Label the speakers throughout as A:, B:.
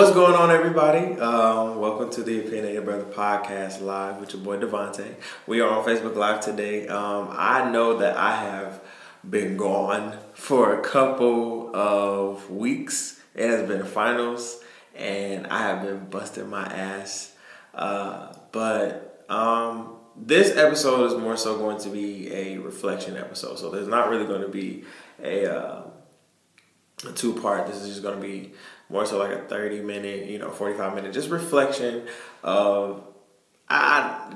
A: What's going on, everybody? Um, welcome to the Opinionated Brother Podcast live with your boy Devontae. We are on Facebook Live today. Um, I know that I have been gone for a couple of weeks. It has been finals, and I have been busting my ass. Uh, but um, this episode is more so going to be a reflection episode. So there's not really going to be a, uh, a two part. This is just going to be more so like a 30 minute, you know, 45 minute, just reflection of I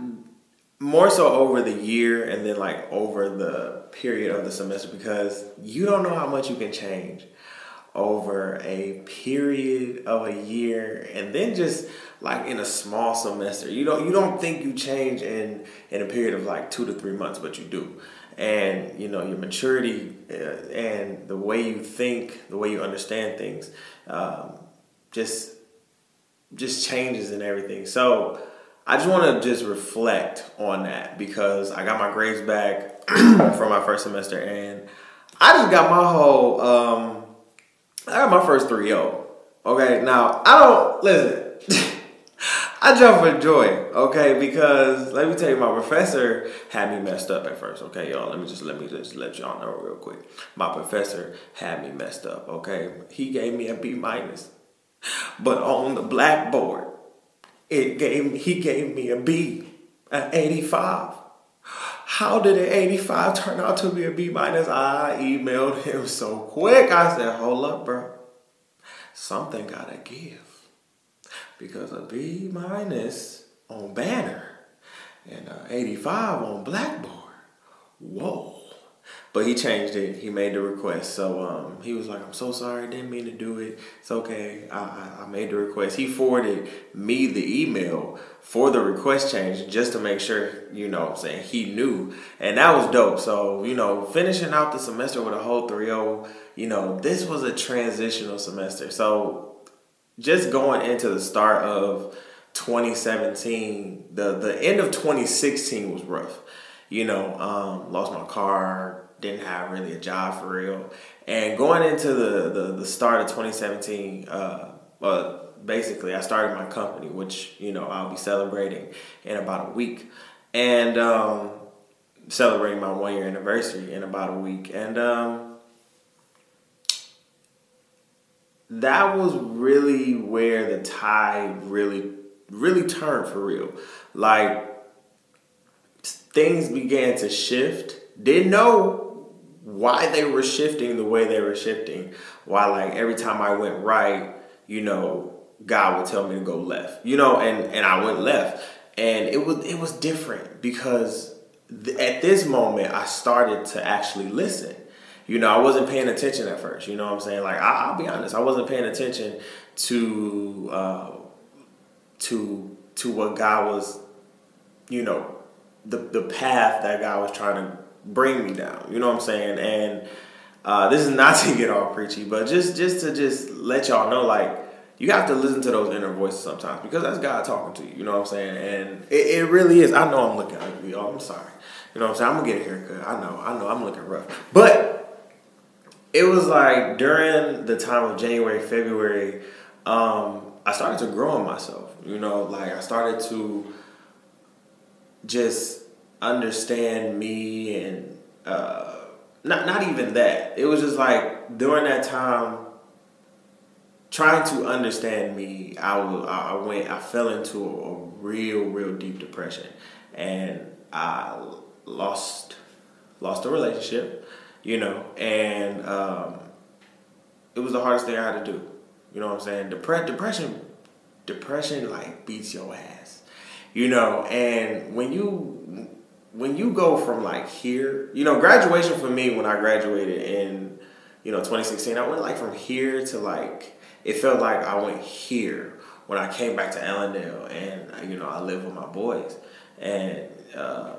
A: more so over the year and then like over the period of the semester because you don't know how much you can change over a period of a year and then just like in a small semester. You don't you don't think you change in in a period of like two to three months but you do and you know your maturity uh, and the way you think the way you understand things um, just just changes and everything so i just want to just reflect on that because i got my grades back from my first semester and i just got my whole um, I got my first 3 0. Okay, now I don't listen. I jump for joy, okay, because let me tell you, my professor had me messed up at first, okay, y'all. Let me just let me just let y'all know real quick. My professor had me messed up, okay. He gave me a B minus, but on the blackboard, it gave he gave me a B, an eighty five. How did an 85 turn out to be a B minus? I emailed him so quick. I said, hold up, bro. Something gotta give. Because a B minus on banner and a 85 on blackboard. Whoa. But he changed it. He made the request. So um, he was like, I'm so sorry. Didn't mean to do it. It's okay. I, I, I made the request. He forwarded me the email for the request change just to make sure, you know I'm saying, he knew. And that was dope. So, you know, finishing out the semester with a whole 3 0, you know, this was a transitional semester. So just going into the start of 2017, the, the end of 2016 was rough. You know, um, lost my car, didn't have really a job for real. And going into the, the, the start of 2017, uh, well, basically, I started my company, which, you know, I'll be celebrating in about a week. And um, celebrating my one year anniversary in about a week. And um, that was really where the tide really, really turned for real. Like, things began to shift. Didn't know why they were shifting the way they were shifting. Why like every time I went right, you know, God would tell me to go left. You know, and and I went left. And it was it was different because th- at this moment I started to actually listen. You know, I wasn't paying attention at first. You know what I'm saying? Like I, will be honest, I wasn't paying attention to uh, to to what God was, you know, the the path that God was trying to bring me down. You know what I'm saying? And uh, this is not to get all preachy, but just just to just let y'all know, like you have to listen to those inner voices sometimes because that's God talking to you. You know what I'm saying? And it, it really is. I know I'm looking ugly, y'all. I'm sorry. You know what I'm saying? I'm gonna get a haircut. I know. I know. I'm looking rough, but it was like during the time of January, February. Um, I started to grow on myself. You know, like I started to just understand me and uh, not not even that. It was just like during that time trying to understand me, I, was, I went I fell into a, a real real deep depression and I lost lost a relationship, you know, and um, it was the hardest thing I had to do. You know what I'm saying? Depre- depression depression like beats your ass. You know, and when you when you go from like here, you know, graduation for me when I graduated in, you know, 2016, I went like from here to like, it felt like I went here when I came back to Allendale and, you know, I live with my boys. And, uh,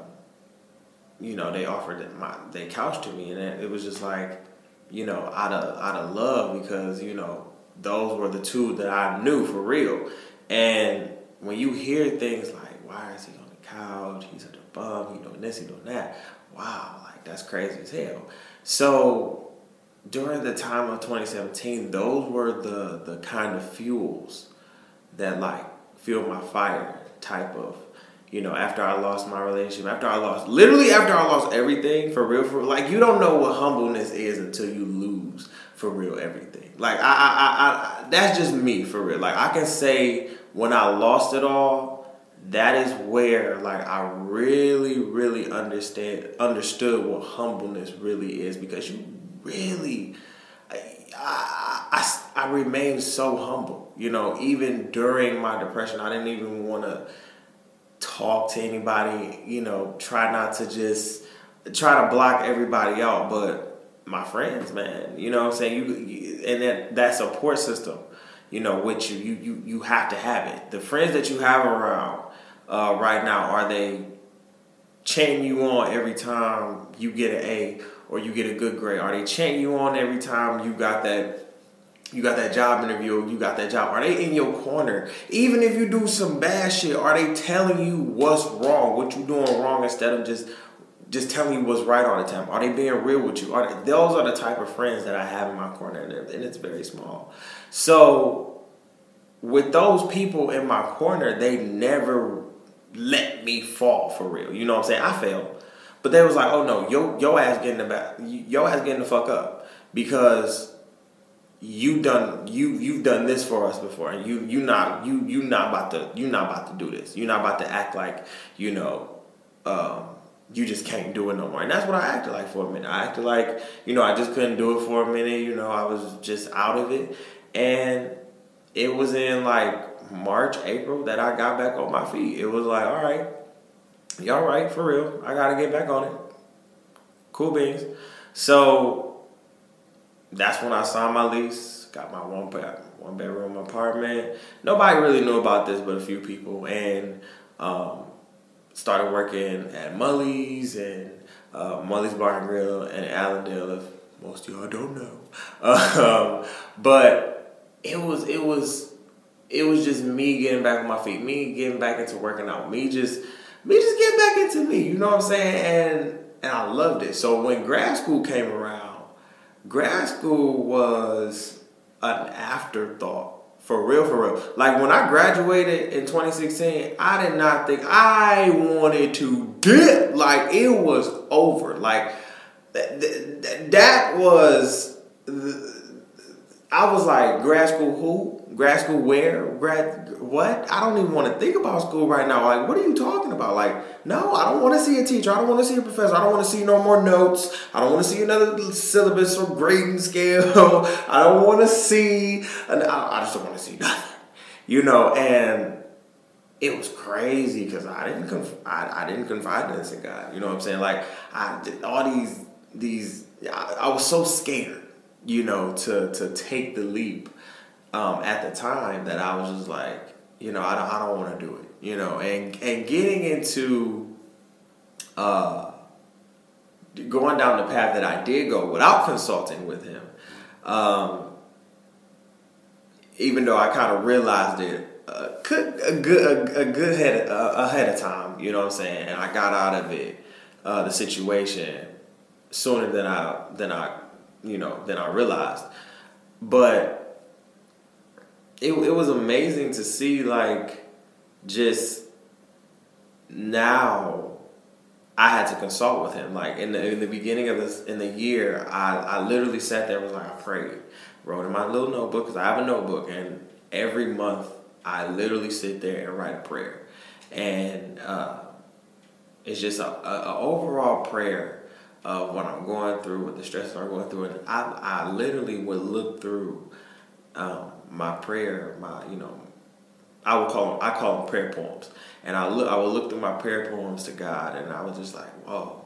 A: you know, they offered my, they couch to me and it was just like, you know, out of, out of love because, you know, those were the two that I knew for real. And when you hear things like, why is he on the couch? He's such a bum, he doing this, he doing that. Wow, like that's crazy as hell. So during the time of 2017, those were the the kind of fuels that like fuel my fire type of you know, after I lost my relationship, after I lost, literally after I lost everything for real, for like you don't know what humbleness is until you lose for real everything. Like I, I, I, I that's just me for real. Like I can say when I lost it all, that is where like I really, really understand understood what humbleness really is because you really, I, I, I, I remained so humble. You know, even during my depression, I didn't even want to talk to anybody, you know, try not to just try to block everybody out, but my friends, man, you know what I'm saying? You, you and that that support system, you know, which you you you you have to have it. The friends that you have around uh, right now, are they cheering you on every time you get an A or you get a good grade? Are they cheering you on every time you got that you got that job interview, you got that job. Are they in your corner? Even if you do some bad shit, are they telling you what's wrong, what you're doing wrong instead of just just telling you what's right all the time? Are they being real with you? Are they, those are the type of friends that I have in my corner, and it's very small. So with those people in my corner, they never let me fall for real. You know what I'm saying? I failed, but they was like, "Oh no, yo, yo ass getting the back, yo ass getting the fuck up," because you done you you've done this for us before and you you not you you not about to you not about to do this. You're not about to act like you know um, you just can't do it no more. And that's what i acted like for a minute. I acted like you know i just couldn't do it for a minute you know i was just out of it. And it was in like march april that i got back on my feet. It was like all right y'all right for real. I gotta get back on it. Cool beans. So that's when I signed my lease. Got my one one bedroom apartment. Nobody really knew about this, but a few people, and um, started working at Mully's and uh, Mully's Bar and Grill in Allendale. If most of y'all don't know, um, but it was it was it was just me getting back on my feet, me getting back into working out, me just me just getting back into me. You know what I'm saying? And and I loved it. So when grad school came around grad school was an afterthought. For real, for real. Like when I graduated in 2016, I did not think I wanted to dip. Like it was over. Like that, that was, I was like, grad school who? Grad school where? Grad what? I don't even want to think about school right now. Like what are you talking about? Like no i don't want to see a teacher. I don't want to see a professor. I don't want to see no more notes. I don't want to see another syllabus or grading scale. I don't want to see an, I, I just don't want to see nothing you know? And it was crazy because i didn't conf- I, I didn't confide in god you know what i'm saying? Like i did all these these I, I was so scared you know to to take the leap um, at the time that I was just like, you know, I don't, I don't want to do it, you know, and and getting into uh, going down the path that I did go without consulting with him, um, even though I kind of realized it uh, a good a, a good head uh, ahead of time, you know what I'm saying, and I got out of it uh, the situation sooner than I than I you know than I realized, but it, it was amazing to see like just now I had to consult with him. Like in the in the beginning of this in the year, I, I literally sat there and was like I prayed, wrote in my little notebook because I have a notebook, and every month I literally sit there and write a prayer, and uh, it's just a, a, a, overall prayer of what I'm going through, what the stresses I'm going through, and I I literally would look through. Um, my prayer, my you know, I would call them, I call them prayer poems, and I look I would look through my prayer poems to God, and I was just like, whoa,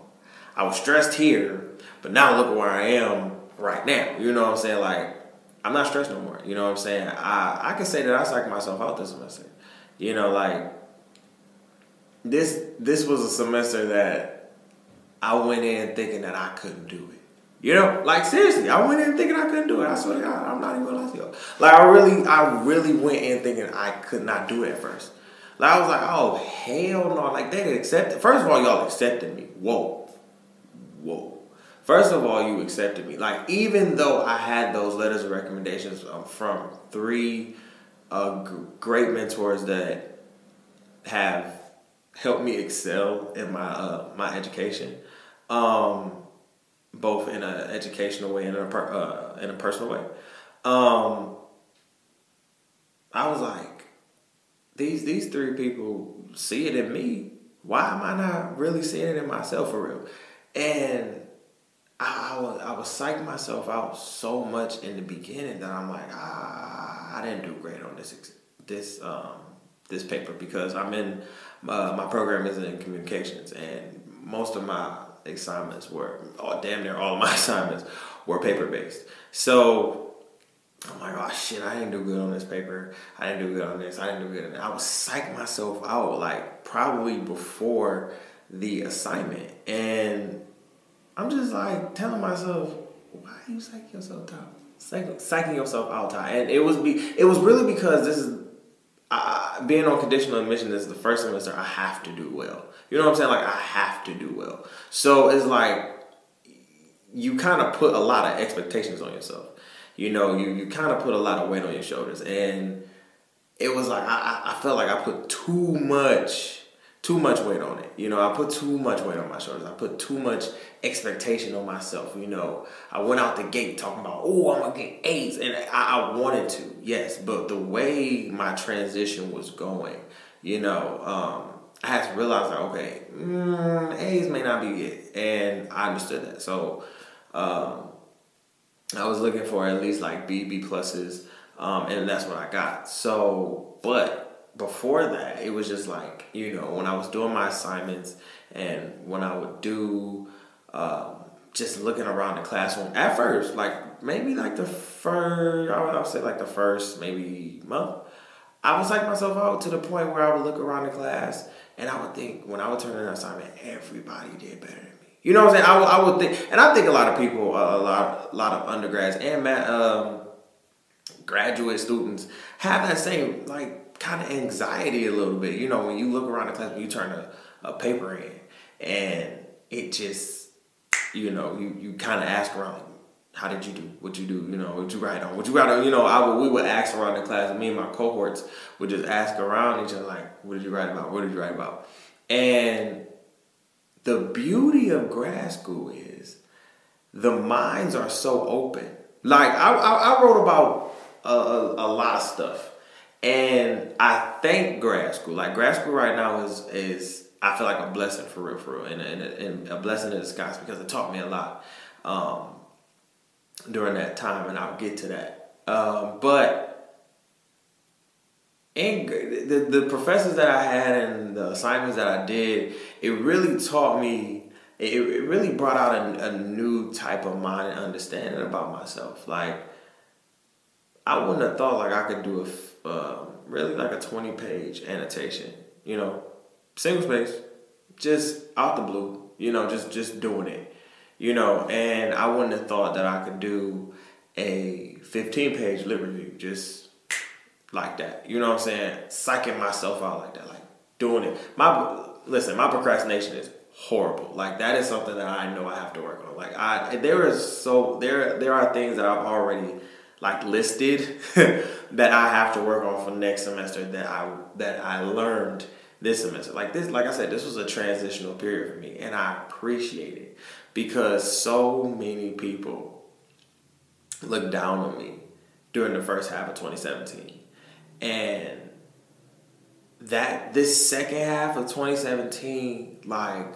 A: I was stressed here, but now look where I am right now. You know what I'm saying? Like I'm not stressed no more. You know what I'm saying? I I can say that I psyched myself out this semester. You know, like this this was a semester that I went in thinking that I couldn't do it. You know, like seriously, I went in thinking I couldn't do it. I swear to God, I'm not even gonna lie to you. Like I really, I really went in thinking I could not do it at first. Like I was like, oh hell no! Like they accepted. First of all, y'all accepted me. Whoa, whoa. First of all, you accepted me. Like even though I had those letters of recommendations um, from three uh, great mentors that have helped me excel in my uh, my education, um, both in an educational way and in a per, uh, in a personal way. Um, I was like, these these three people see it in me. Why am I not really seeing it in myself for real? And I, I was I was psyching myself out so much in the beginning that I'm like, ah, I didn't do great on this this um, this paper because I'm in uh, my program is in communications and most of my assignments were oh, damn near all of my assignments were paper based. So I'm like, oh shit, I didn't do good on this paper. I didn't do good on this. I didn't do good. I was psych myself out like probably before the assignment. And I'm just like telling myself, why are you psyching yourself out? Psych- psyching yourself out, Ty. And it was be it was really because this is uh, being on conditional admission is the first semester I have to do well. You know what I'm saying? Like I have to do well. So it's like you kind of put a lot of expectations on yourself you know, you, you kind of put a lot of weight on your shoulders. And it was like, I, I felt like I put too much, too much weight on it. You know, I put too much weight on my shoulders. I put too much expectation on myself. You know, I went out the gate talking about, oh, I'm to get A's. And I, I wanted to, yes. But the way my transition was going, you know, um, I had to realize that okay, mm, A's may not be it, and I understood that. So um, I was looking for at least like B, B pluses, um, and that's what I got. So, but before that, it was just like, you know, when I was doing my assignments and when I would do um, just looking around the classroom at first, like maybe like the first, I would, I would say like the first maybe month, I was like myself out to the point where I would look around the class and I would think when I would turn in an assignment, everybody did better than me. you know what I'm saying? I, I would think, and I think a lot of people, a lot, a lot of undergrads and um, graduate students have that same like kind of anxiety a little bit. You know, when you look around the class, when you turn a, a paper in, and it just, you know, you you kind of ask around, how did you do? What you do? You know, what you write on? What you write on? You know, I would, we would ask around the class. Me and my cohorts would just ask around each other, like, what did you write about? What did you write about? And the beauty of grad school is the minds are so open. Like I, I, I wrote about a, a, a, lot of stuff, and I thank grad school. Like grad school right now is is I feel like a blessing for real, for real, and, and, and a blessing in disguise because it taught me a lot um, during that time, and I'll get to that. Um, but and the, the professors that I had and the assignments that I did, it really taught me, it, it really brought out a, a new type of mind and understanding about myself. Like, I wouldn't have thought like I could do a, uh, really like a 20 page annotation, you know, single space, just out the blue, you know, just, just doing it, you know, and I wouldn't have thought that I could do a 15 page lit review, just like that. You know what I'm saying? Psyching myself out like that, like doing it. My listen, my procrastination is horrible. Like that is something that I know I have to work on. Like I there is so there there are things that I've already like listed that I have to work on for next semester that I that I learned this semester. Like this like I said, this was a transitional period for me and I appreciate it because so many people look down on me during the first half of 2017 and that this second half of 2017, like,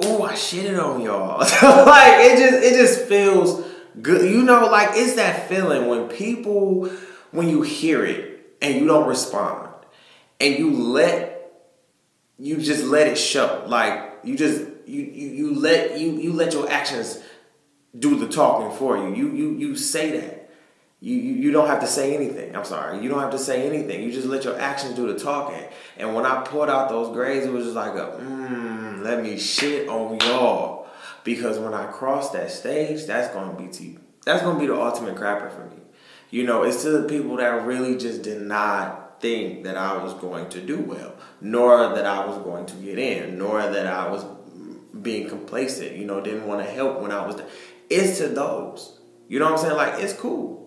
A: oh, I shitted on y'all. like it just it just feels good. You know, like it's that feeling when people when you hear it and you don't respond and you let you just let it show. Like you just you you, you let you you let your actions do the talking for you. You you you say that you, you, you don't have to say anything. I'm sorry. You don't have to say anything. You just let your actions do the talking. And when I pulled out those grades, it was just like a, mmm, let me shit on y'all. Because when I cross that stage, that's to be to, that's to be the ultimate crapper for me. You know, it's to the people that really just did not think that I was going to do well, nor that I was going to get in, nor that I was being complacent, you know, didn't want to help when I was there. It's to those. You know what I'm saying? Like, it's cool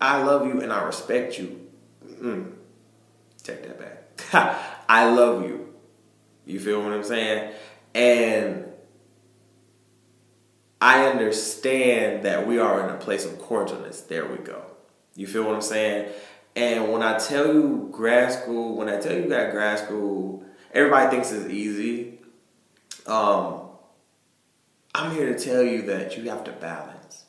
A: I love you and I respect you. Mm. Take that back. I love you. You feel what I'm saying? And I understand that we are in a place of cordialness. There we go. You feel what I'm saying? And when I tell you grad school, when I tell you that grad school, everybody thinks it's easy. Um, I'm here to tell you that you have to balance,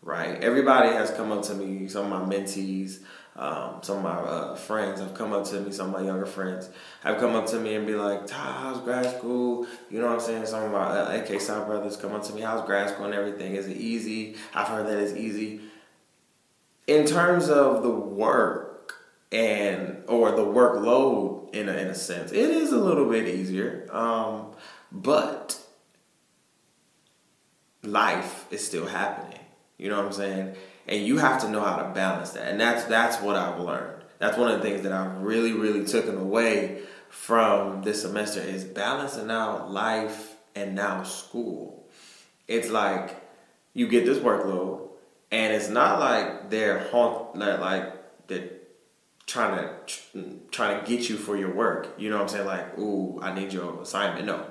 A: right? Everybody has come up to me, some of my mentees, um, some of my uh, friends have come up to me, some of my younger friends have come up to me and be like, how's grad school? You know what I'm saying? Some of my uh, AK South brothers come up to me, how's grad school and everything? Is it easy? I've heard that it's easy. In terms of the work and, or the workload in a, in a sense, it is a little bit easier. Um, but life is still happening. You know what I'm saying? And you have to know how to balance that. And that's that's what I've learned. That's one of the things that I've really, really taken away from this semester is balancing out life and now school. It's like you get this workload, and it's not like they're haunt like they're trying to trying to get you for your work. You know what I'm saying? Like, ooh, I need your assignment. No,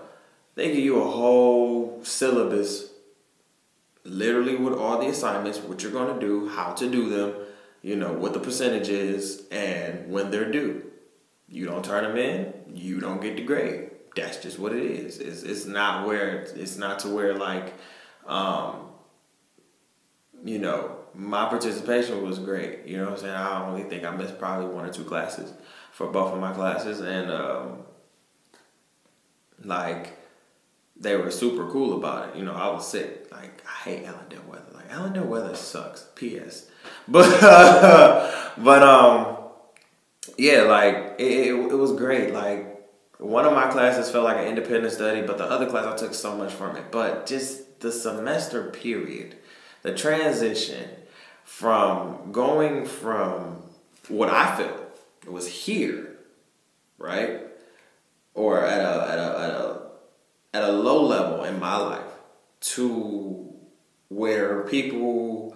A: they give you a whole syllabus literally with all the assignments, what you're going to do, how to do them, you know, what the percentage is, and when they're due. You don't turn them in, you don't get the grade. That's just what it is. It's, it's not where, it's not to where like, um, you know, my participation was great. You know what I'm saying? I only think I missed probably one or two classes for both of my classes. And, um, like, they were super cool about it. You know, I was sick. Like, I hate Allendale weather. Like, Allendale weather sucks. P.S. But, but, um, yeah, like, it, it, it was great. Like, one of my classes felt like an independent study, but the other class I took so much from it. But just the semester period, the transition from going from what I felt was here, right? Or at a, at a, at a at a low level in my life to where people,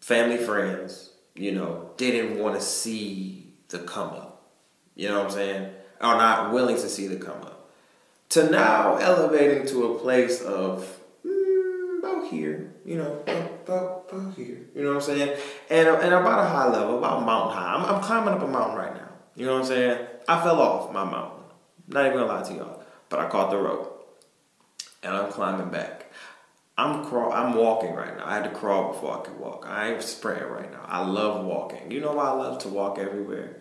A: family, friends, you know, didn't want to see the come up. You know what I'm saying? Are not willing to see the come up. To now elevating to a place of mm, about here, you know, about, about here. You know what I'm saying? And and about a high level, about mountain high. I'm, I'm climbing up a mountain right now. You know what I'm saying? I fell off my mountain. Not even gonna lie to y'all, but I caught the rope and I'm climbing back. I'm crawl. I'm walking right now. I had to crawl before I could walk. I ain't sprinting right now. I love walking. You know why I love to walk everywhere?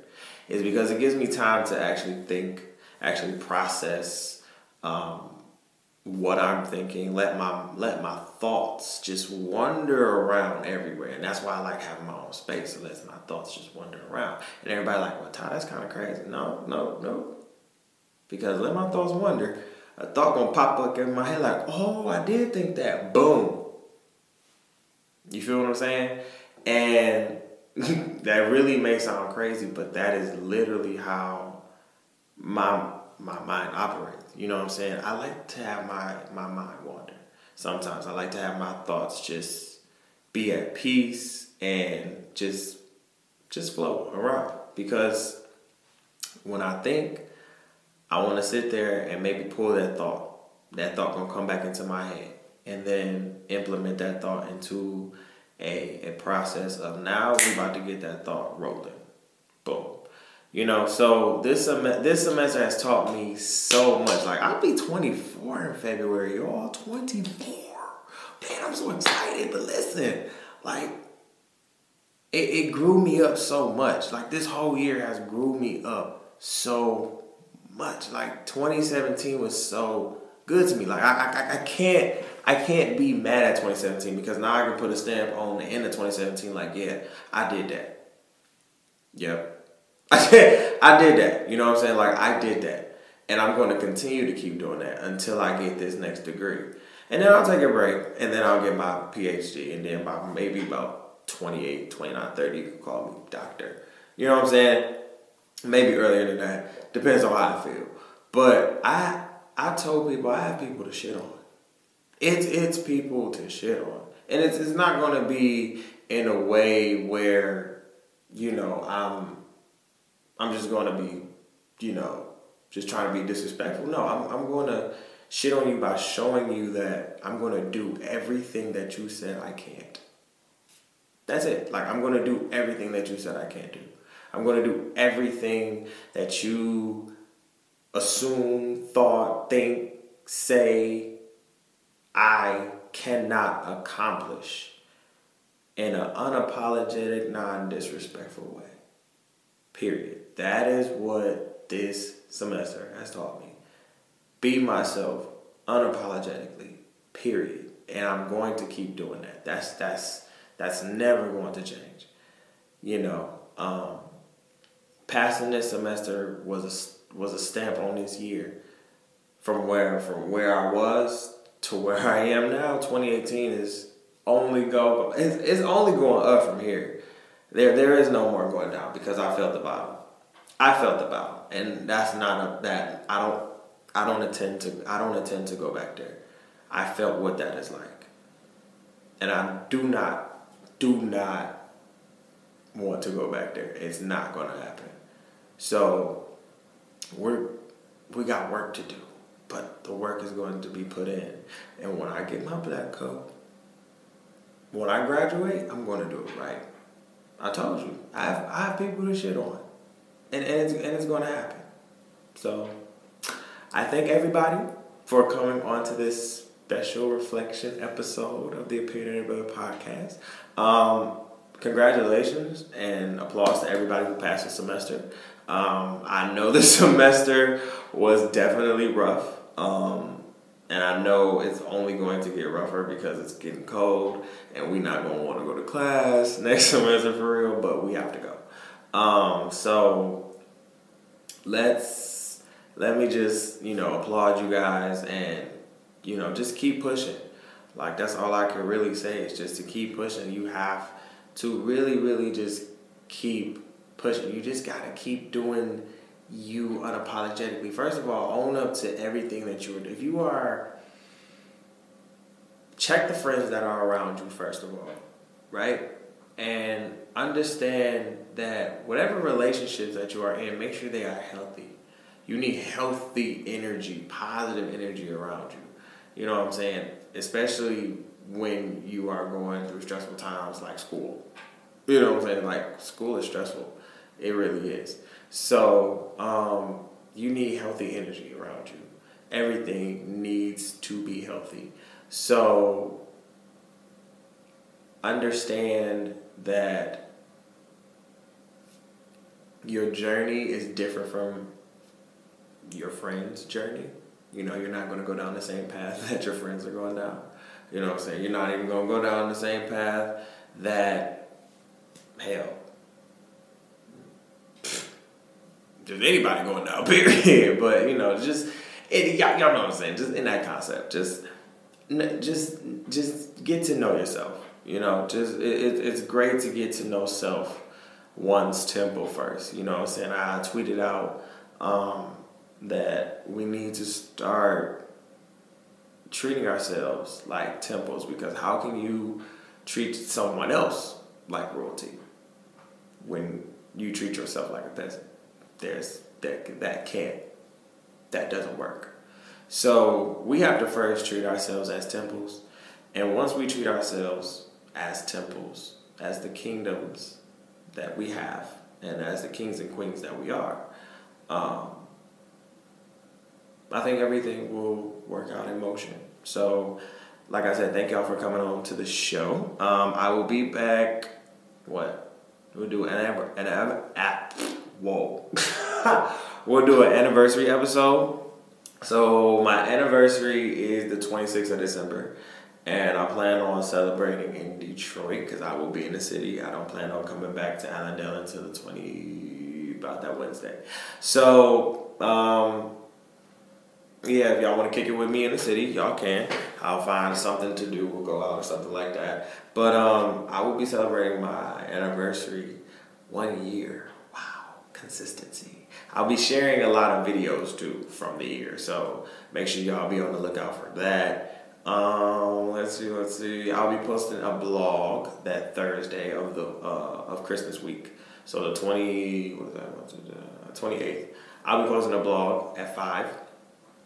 A: Is because it gives me time to actually think, actually process um, what I'm thinking. Let my let my thoughts just wander around everywhere, and that's why I like having my own space. It lets my thoughts just wander around. And everybody like, well, Ty, that's kind of crazy. No, no, no. Because let my thoughts wander a thought gonna pop up in my head like, oh, I did think that. Boom. You feel what I'm saying? And that really may sound crazy, but that is literally how my my mind operates. You know what I'm saying? I like to have my my mind wander. Sometimes I like to have my thoughts just be at peace and just just flow around because when I think I want to sit there and maybe pull that thought. That thought gonna come back into my head, and then implement that thought into a a process of now we're about to get that thought rolling. Boom. You know, so this sem- this semester has taught me so much. Like I'll be 24 in February, y'all. 24. Man, I'm so excited. But listen, like it, it grew me up so much. Like this whole year has grew me up so much. Like 2017 was so good to me. Like I, I, I can't I can't be mad at 2017 because now I can put a stamp on the end of 2017. Like yeah, I did that. Yep. I did, I did that. You know what I'm saying? Like I did that. And I'm going to continue to keep doing that until I get this next degree. And then I'll take a break and then I'll get my PhD. And then by maybe about 28, 29, 30, you can call me doctor. You know what I'm saying? Maybe earlier than that. Depends on how I feel. But I I told people I have people to shit on. It's it's people to shit on, and it's it's not going to be in a way where, you know, I'm I'm just gonna be, you know, just trying to be disrespectful. No, I'm I'm gonna shit on you by showing you that I'm gonna do everything that you said I can't. That's it. Like I'm gonna do everything that you said I can't do. I'm gonna do everything that you assume, thought, think, say I cannot accomplish in an unapologetic, non disrespectful way. Period. That is what this semester has taught me. Be myself unapologetically. Period. And I'm going to keep doing that. That's that's that's never going to change. You know, um, passing this semester was a was a stamp on this year. From where from where I was to where I am now, 2018 is only go it's, it's only going up from here. There there is no more going down because I felt the bottom. I felt the bottom, and that's not a that I don't I don't intend to I don't intend to go back there. I felt what that is like, and I do not do not want to go back there. It's not going to happen. So we're we got work to do, but the work is going to be put in. And when I get my black coat, when I graduate, I'm going to do it right. I told you, I have I have people to shit on, and and it's, and it's going to happen. So I thank everybody for coming on to this special reflection episode of the Opinionated Brother podcast. Um, congratulations and applause to everybody who passed the semester. Um, I know the semester was definitely rough. Um, and I know it's only going to get rougher because it's getting cold and we're not going to want to go to class next semester for real, but we have to go. Um, so let's, let me just, you know, applaud you guys and, you know, just keep pushing. Like that's all I can really say is just to keep pushing. You have to really, really just keep pushing. You just gotta keep doing you unapologetically. First of all, own up to everything that you are. If you are, check the friends that are around you. First of all, right, and understand that whatever relationships that you are in, make sure they are healthy. You need healthy energy, positive energy around you. You know what I'm saying? Especially when you are going through stressful times like school. You know what I'm saying? Like school is stressful. It really is. So um, you need healthy energy around you. Everything needs to be healthy. So understand that your journey is different from your friend's journey. You know, you're not going to go down the same path that your friends are going down. You know what I'm saying? You're not even going to go down the same path that, hell, there's anybody going down, period. But, you know, just, it, y'all, y'all know what I'm saying? Just in that concept, just, just, just get to know yourself. You know, just, it, it, it's great to get to know self one's temple first. You know what I'm saying? I tweeted out um, that we need to start treating ourselves like temples because how can you treat someone else like royalty when you treat yourself like a peasant? There's that that can't that doesn't work. So we have to first treat ourselves as temples, and once we treat ourselves as temples, as the kingdoms that we have, and as the kings and queens that we are, um, I think everything will work out in motion. So, like I said, thank y'all for coming on to the show. Um, I will be back. What? We'll do an an, an whoa. we'll do an anniversary episode. So my anniversary is the 26th of December, and I plan on celebrating in Detroit because I will be in the city. I don't plan on coming back to Allendale until the 20 about that Wednesday. So um, yeah, if y'all want to kick it with me in the city, y'all can. I'll find something to do. We'll go out or something like that. But um, I will be celebrating my anniversary one year. Consistency. I'll be sharing a lot of videos too from the year, so make sure y'all be on the lookout for that. Um, let's see, let's see. I'll be posting a blog that Thursday of the uh, of Christmas week. So the twenty what is that? Twenty eighth. I'll be posting a blog at five.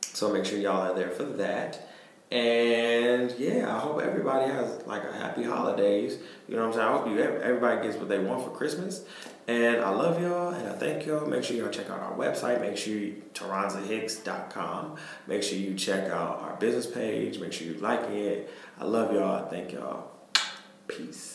A: So make sure y'all are there for that. And yeah, I hope everybody has like a happy holidays. You know what I'm saying? I hope you everybody gets what they want for Christmas. And I love y'all and I thank y'all. Make sure y'all check out our website. Make sure you taranzahicks.com. Make sure you check out our business page. Make sure you like it. I love y'all. Thank y'all. Peace.